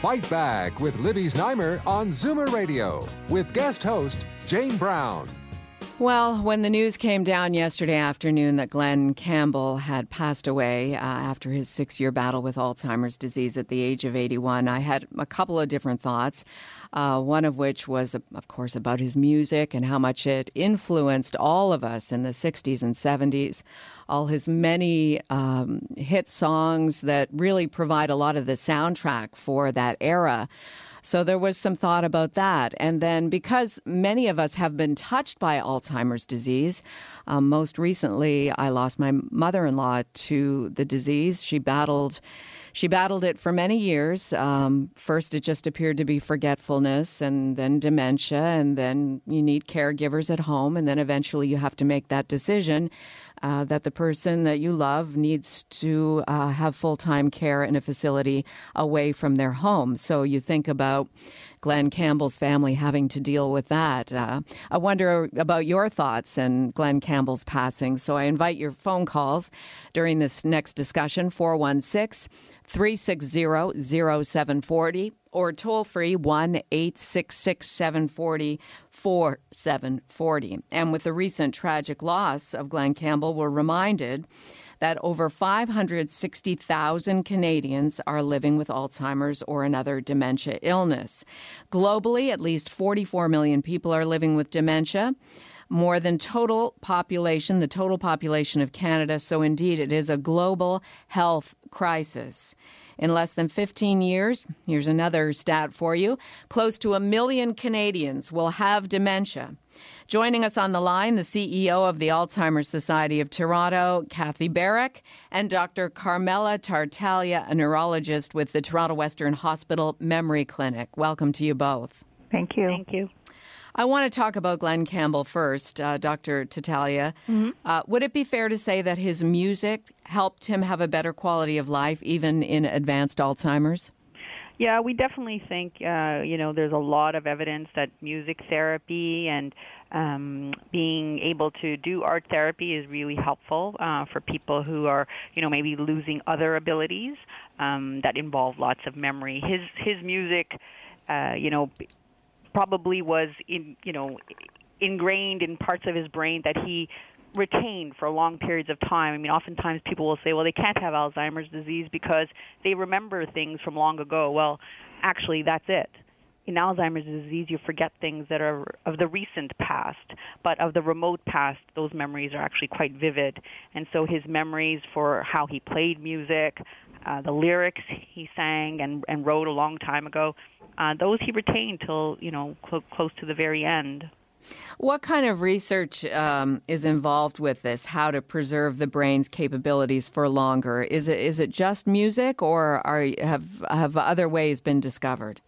Fight Back with Libby Znaimer on Zoomer Radio with guest host Jane Brown. Well, when the news came down yesterday afternoon that Glen Campbell had passed away uh, after his six year battle with Alzheimer's disease at the age of 81, I had a couple of different thoughts. Uh, one of which was, of course, about his music and how much it influenced all of us in the 60s and 70s. All his many um, hit songs that really provide a lot of the soundtrack for that era. So there was some thought about that. And then because many of us have been touched by Alzheimer's disease, um, most recently I lost my mother in law to the disease. She battled. She battled it for many years. Um, first, it just appeared to be forgetfulness, and then dementia, and then you need caregivers at home, and then eventually you have to make that decision uh, that the person that you love needs to uh, have full time care in a facility away from their home. So you think about Glen Campbell's family having to deal with that. Uh, I wonder about your thoughts and Glen Campbell's passing. So I invite your phone calls during this next discussion 416 360 0740 or toll free 1 866 740 4740. And with the recent tragic loss of Glen Campbell, we're reminded that over 560,000 Canadians are living with Alzheimer's or another dementia illness. Globally, at least 44 million people are living with dementia more than total population, the total population of Canada. So, indeed, it is a global health crisis. In less than 15 years, here's another stat for you close to a million Canadians will have dementia. Joining us on the line, the CEO of the Alzheimer's Society of Toronto, Kathy Barrick, and Dr. Carmela Tartaglia, a neurologist with the Toronto Western Hospital Memory Clinic. Welcome to you both. Thank you. Thank you. I want to talk about Glen Campbell first, uh, Dr. Tartaglia. Mm-hmm. Uh, would it be fair to say that his music helped him have a better quality of life, even in advanced Alzheimer's? Yeah, we definitely think, uh, you know, there's a lot of evidence that music therapy and um, being able to do art therapy is really helpful uh, for people who are, you know, maybe losing other abilities um, that involve lots of memory. His his music, uh, you know, probably was in you know ingrained in parts of his brain that he retained for long periods of time. I mean, oftentimes people will say, well, they can't have Alzheimer's disease because they remember things from long ago. Well, actually, that's it. In Alzheimer's disease, you forget things that are of the recent past, but of the remote past, those memories are actually quite vivid. And so his memories for how he played music, uh, the lyrics he sang and, and wrote a long time ago, uh, those he retained till you know cl- close to the very end. What kind of research um, is involved with this? How to preserve the brain's capabilities for longer? Is it is it just music, or are have have other ways been discovered?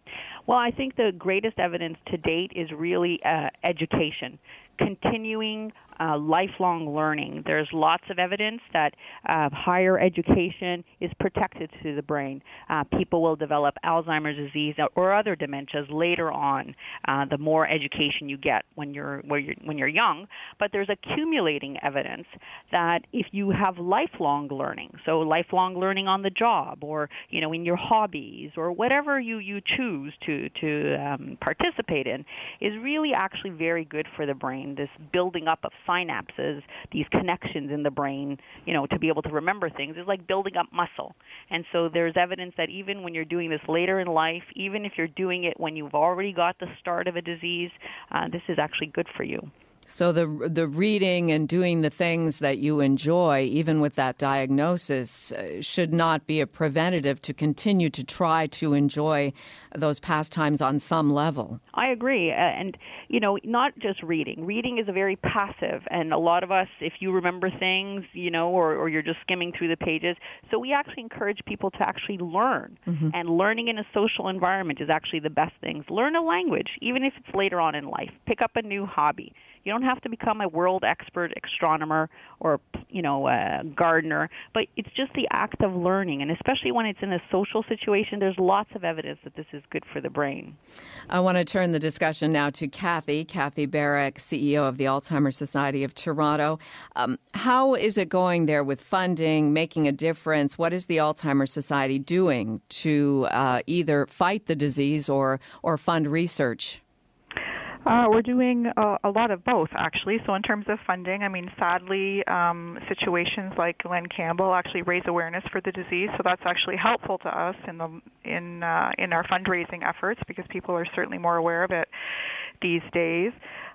Well, I think the greatest evidence to date is really uh, education, continuing uh, lifelong learning. There's lots of evidence that uh, higher education is protected to the brain. Uh, people will develop Alzheimer's disease or other dementias later on. Uh, the more education you get when you're, you're when you're young, but there's accumulating evidence that if you have lifelong learning, so lifelong learning on the job, or you know in your hobbies, or whatever you you choose to to um, participate in, is really actually very good for the brain. This building up of synapses, these connections in the brain, you know, to be able to remember things is like building up muscle. And so there's evidence that even when you're doing this later in life, even if you're doing it when you've already got the start of a disease, uh, this is actually good for you. So the the reading and doing the things that you enjoy, even with that diagnosis, uh, should not be a preventative to continue to try to enjoy those pastimes on some level. I agree, uh, and you know, not just reading. Reading is a very passive, and a lot of us, if you remember things, you know, or, or you're just skimming through the pages. So we actually encourage people to actually learn, mm-hmm. and learning in a social environment is actually the best things. Learn a language, even if it's later on in life. Pick up a new hobby you don't have to become a world expert astronomer or you know a gardener, but it's just the act of learning, and especially when it's in a social situation, there's lots of evidence that this is good for the brain. I want to turn the discussion now to Kathy, Kathy Barrick, CEO of the Alzheimer's Society of Toronto. Um, how is it going there with funding, making a difference? What is the Alzheimer's Society doing to uh, either fight the disease or or fund research? Uh, we're doing a, a, lot of both, actually. So, in terms of funding, I mean, sadly, um, situations like Glen Campbell actually raise awareness for the disease. So that's actually helpful to us in the in uh, in our fundraising efforts because people are certainly more aware of it these days.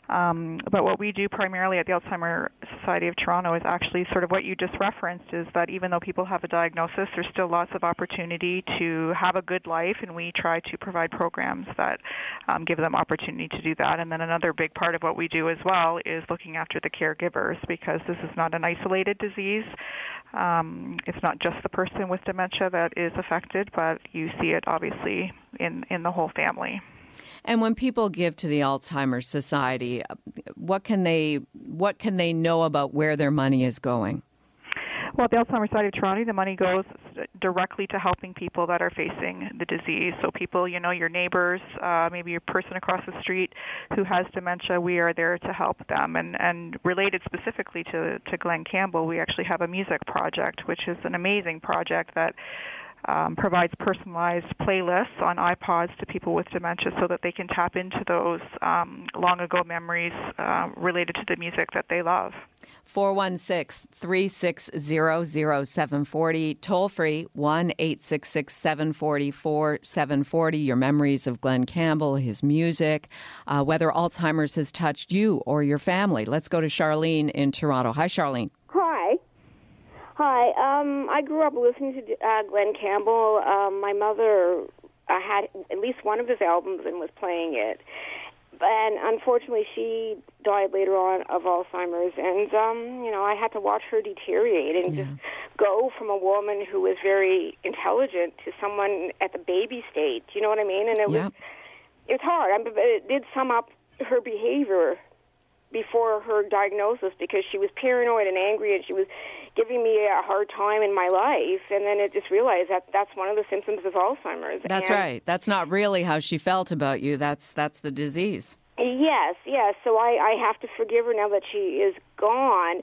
Um, but what we do primarily at the Alzheimer Society of Toronto is actually sort of what you just referenced is that even though people have a diagnosis, there's still lots of opportunity to have a good life, and we try to provide programs that um, give them opportunity to do that. And then another big part of what we do as well is looking after the caregivers because this is not an isolated disease. Um, it's not just the person with dementia that is affected, but you see it obviously in, in the whole family. And when people give to the Alzheimer's Society, what can they what can they know about where their money is going? Well, the Alzheimer's Society of Toronto, the money goes directly to helping people that are facing the disease. So, people, you know, your neighbors, uh, maybe your person across the street who has dementia, we are there to help them. And, and related specifically to, to Glen Campbell, we actually have a music project, which is an amazing project that um, provides personalized playlists on iPods to people with dementia so that they can tap into those um, long ago memories uh, related to the music that they love. 416 360 0740, toll free 1 866 744 740. Your memories of Glen Campbell, his music, uh, whether Alzheimer's has touched you or your family. Let's go to Charlene in Toronto. Hi, Charlene. Hi. Um, I grew up listening to uh, Glen Campbell. Um, my mother uh, had at least one of his albums and was playing it. And unfortunately, she died later on of Alzheimer's. And, um, you know, I had to watch her deteriorate and yeah. just go from a woman who was very intelligent to someone at the baby stage. You know what I mean? And it yeah. was it was hard. I mean, it did sum up her behavior before her diagnosis because she was paranoid and angry and she was giving me a hard time in my life and then I just realized that that's one of the symptoms of Alzheimer's. That's and right. That's not really how she felt about you. That's that's the disease. Yes, yes. So I I have to forgive her now that she is gone.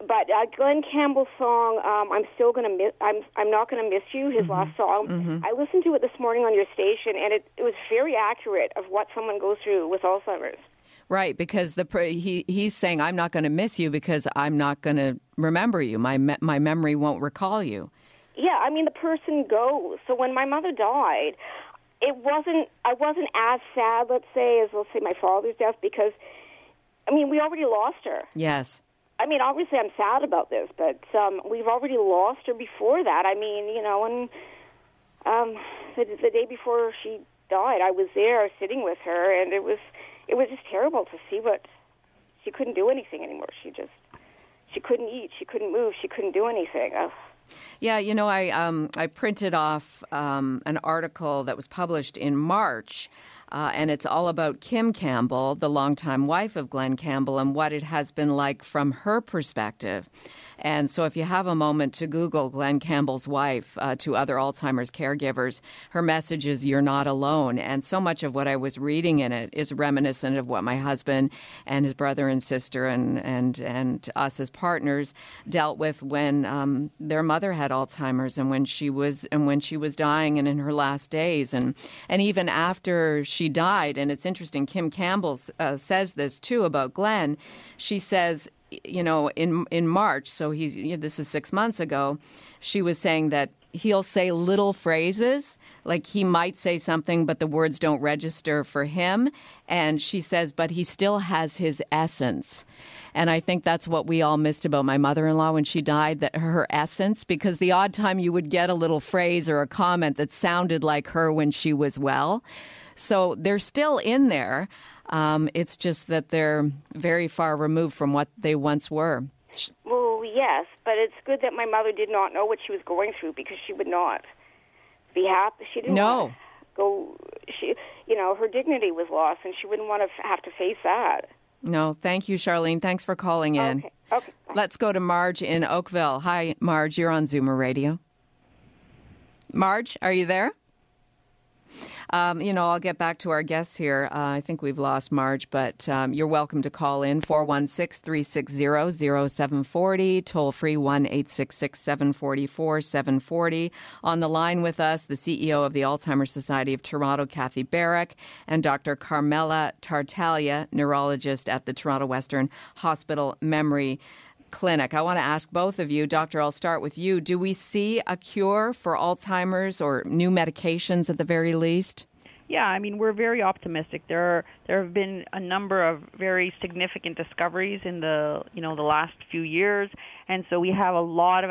But uh, Glen Campbell's song, um, "I'm still gonna miss," I'm I'm not gonna miss you. His mm-hmm. last song. Mm-hmm. I listened to it this morning on your station, and it, it was very accurate of what someone goes through with Alzheimer's. Right, because the he he's saying I'm not going to miss you because I'm not going to remember you. My me- my memory won't recall you. Yeah, I mean the person goes. So when my mother died, it wasn't I wasn't as sad, let's say, as let's say my father's death because I mean we already lost her. Yes. I mean, obviously, I'm sad about this, but um, we've already lost her before that. I mean, you know, and um, the, the day before she died, I was there sitting with her, and it was it was just terrible to see what she couldn't do anything anymore. She just she couldn't eat, she couldn't move, she couldn't do anything. Ugh. Yeah, you know, I um, I printed off um, an article that was published in March uh, and it's all about Kim Campbell, the longtime wife of Glen Campbell, and what it has been like from her perspective. And so, if you have a moment to Google Glen Campbell's wife uh, to other Alzheimer's caregivers, her message is You're not alone. And so much of what I was reading in it is reminiscent of what my husband and his brother and sister and, and, and us as partners dealt with when um, their mother had Alzheimer's and when she was and when she was dying and in her last days. And, and even after she she died. And it's interesting, Kim Campbell uh, says this too about Glen. She says, you know, in in March, so he's you know, this is six months ago. She was saying that he'll say little phrases, like he might say something, but the words don't register for him. And she says, but he still has his essence. And I think that's what we all missed about my mother in law when she died that her essence, because the odd time you would get a little phrase or a comment that sounded like her when she was well. So they're still in there. Um, it's just that they're very far removed from what they once were. Well, yes, but it's good that my mother did not know what she was going through because she would not be happy. She didn't no. go. She, you know, her dignity was lost, and she wouldn't want to have to face that. No, thank you, Charlene. Thanks for calling in. Okay. Okay. Bye. Let's go to Marge in Oakville. Hi, Marge. You're on Zoomer Radio. Marge, are you there? Um, you know, I'll get back to our guests here. Uh, I think we've lost Marge, but um, you're welcome to call in 416 360 0740, toll free 1 866 744 740. On the line with us, the CEO of the Alzheimer's Society of Toronto, Kathy Barrick, and Dr. Carmela Tartaglia, neurologist at the Toronto Western Hospital Memory clinic. I want to ask both of you, Doctor, I'll start with you. Do we see a cure for Alzheimer's or new medications at the very least? Yeah, I mean we're very optimistic. There are, there have been a number of very significant discoveries in the you know the last few years, and so we have a lot of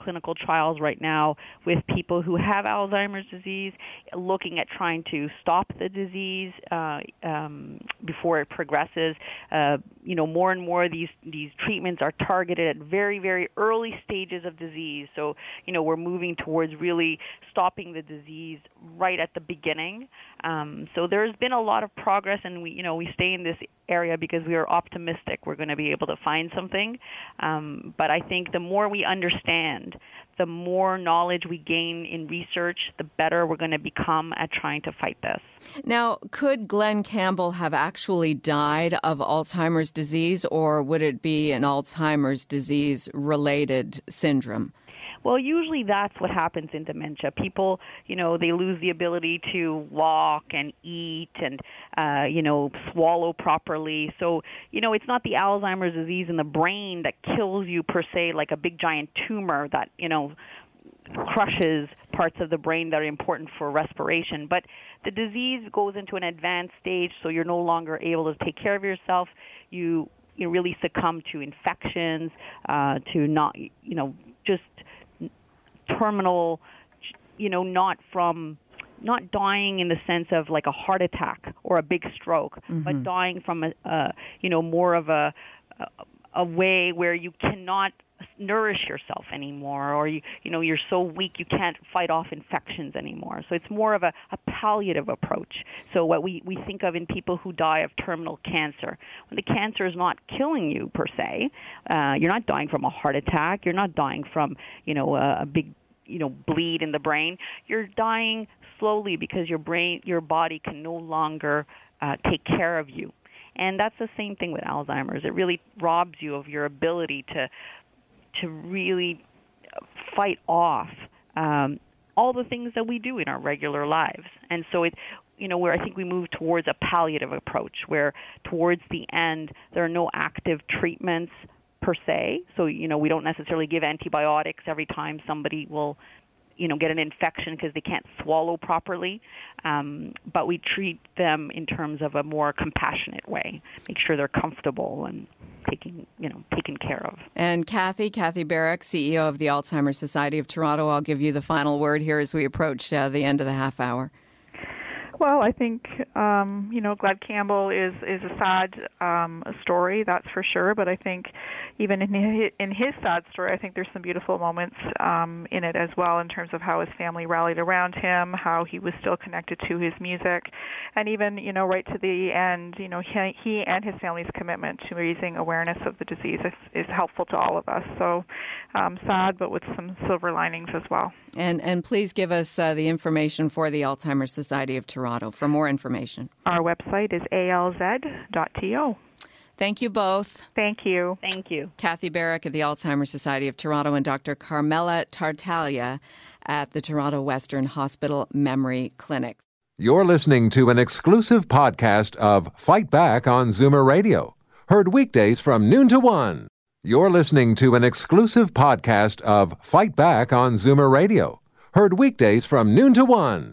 clinical trials right now with people who have Alzheimer's disease, looking at trying to stop the disease uh, um, before it progresses. Uh, you know, more and more these these treatments are targeted at very very early stages of disease. So you know, we're moving towards really stopping the disease right at the beginning. Um, so there's been a lot of progress, and we you know we stay in this area because we are optimistic we're going to be able to find something. Um, but I think the more we understand the more knowledge we gain in research, the better we're going to become at trying to fight this. Now, could Glen Campbell have actually died of Alzheimer's disease, or would it be an Alzheimer's disease related syndrome? Well, usually that's what happens in dementia. People, you know, they lose the ability to walk and eat and, uh, you know, swallow properly. So, you know, it's not the Alzheimer's disease in the brain that kills you per se, like a big giant tumor that, you know, crushes parts of the brain that are important for respiration. But the disease goes into an advanced stage, so you're no longer able to take care of yourself. You you really succumb to infections, uh, to not you know just terminal, you know, not from not dying in the sense of like a heart attack or a big stroke, mm-hmm. but dying from a, a you know more of a, a a way where you cannot nourish yourself anymore or you you know you're so weak you can't fight off infections anymore. So it's more of a, a palliative approach. So what we we think of in people who die of terminal cancer when the cancer is not killing you per se uh, you're not dying from a heart attack you're not dying from you know a, a big you know bleed in the brain you're dying slowly because your brain your body can no longer uh, take care of you. And that's the same thing with Alzheimer's. It really robs you of your ability to to really fight off um, all the things that we do in our regular lives. And so it you know where I think we move towards a palliative approach where towards the end there are no active treatments per se. So you know we don't necessarily give antibiotics every time somebody will you know get an infection because they can't swallow properly um, but we treat them in terms of a more compassionate way make sure they're comfortable and taking you know taken care of. And kathy kathy barrick ceo of the alzheimer's society of toronto i'll give you the final word here as we approach uh, the end of the half hour well, I think um, you know Glen Campbell is is a sad um, story, that's for sure. But I think even in his, in his sad story, I think there's some beautiful moments um, in it as well, in terms of how his family rallied around him, how he was still connected to his music, and even you know right to the end, you know he, he and his family's commitment to raising awareness of the disease is, is helpful to all of us. So um, sad, but with some silver linings as well. And and please give us uh, the information for the Alzheimer's Society of Toronto for more information. Our website is alz.to. Thank you both. Thank you. Thank you. Kathy Barrick at the Alzheimer's Society of Toronto and Dr. Carmela Tartaglia at the Toronto Western Hospital Memory Clinic. You're listening to an exclusive podcast of Fight Back on Zoomer Radio, heard weekdays from noon to one. You're listening to an exclusive podcast of Fight Back on Zoomer Radio Heard weekdays from noon to one.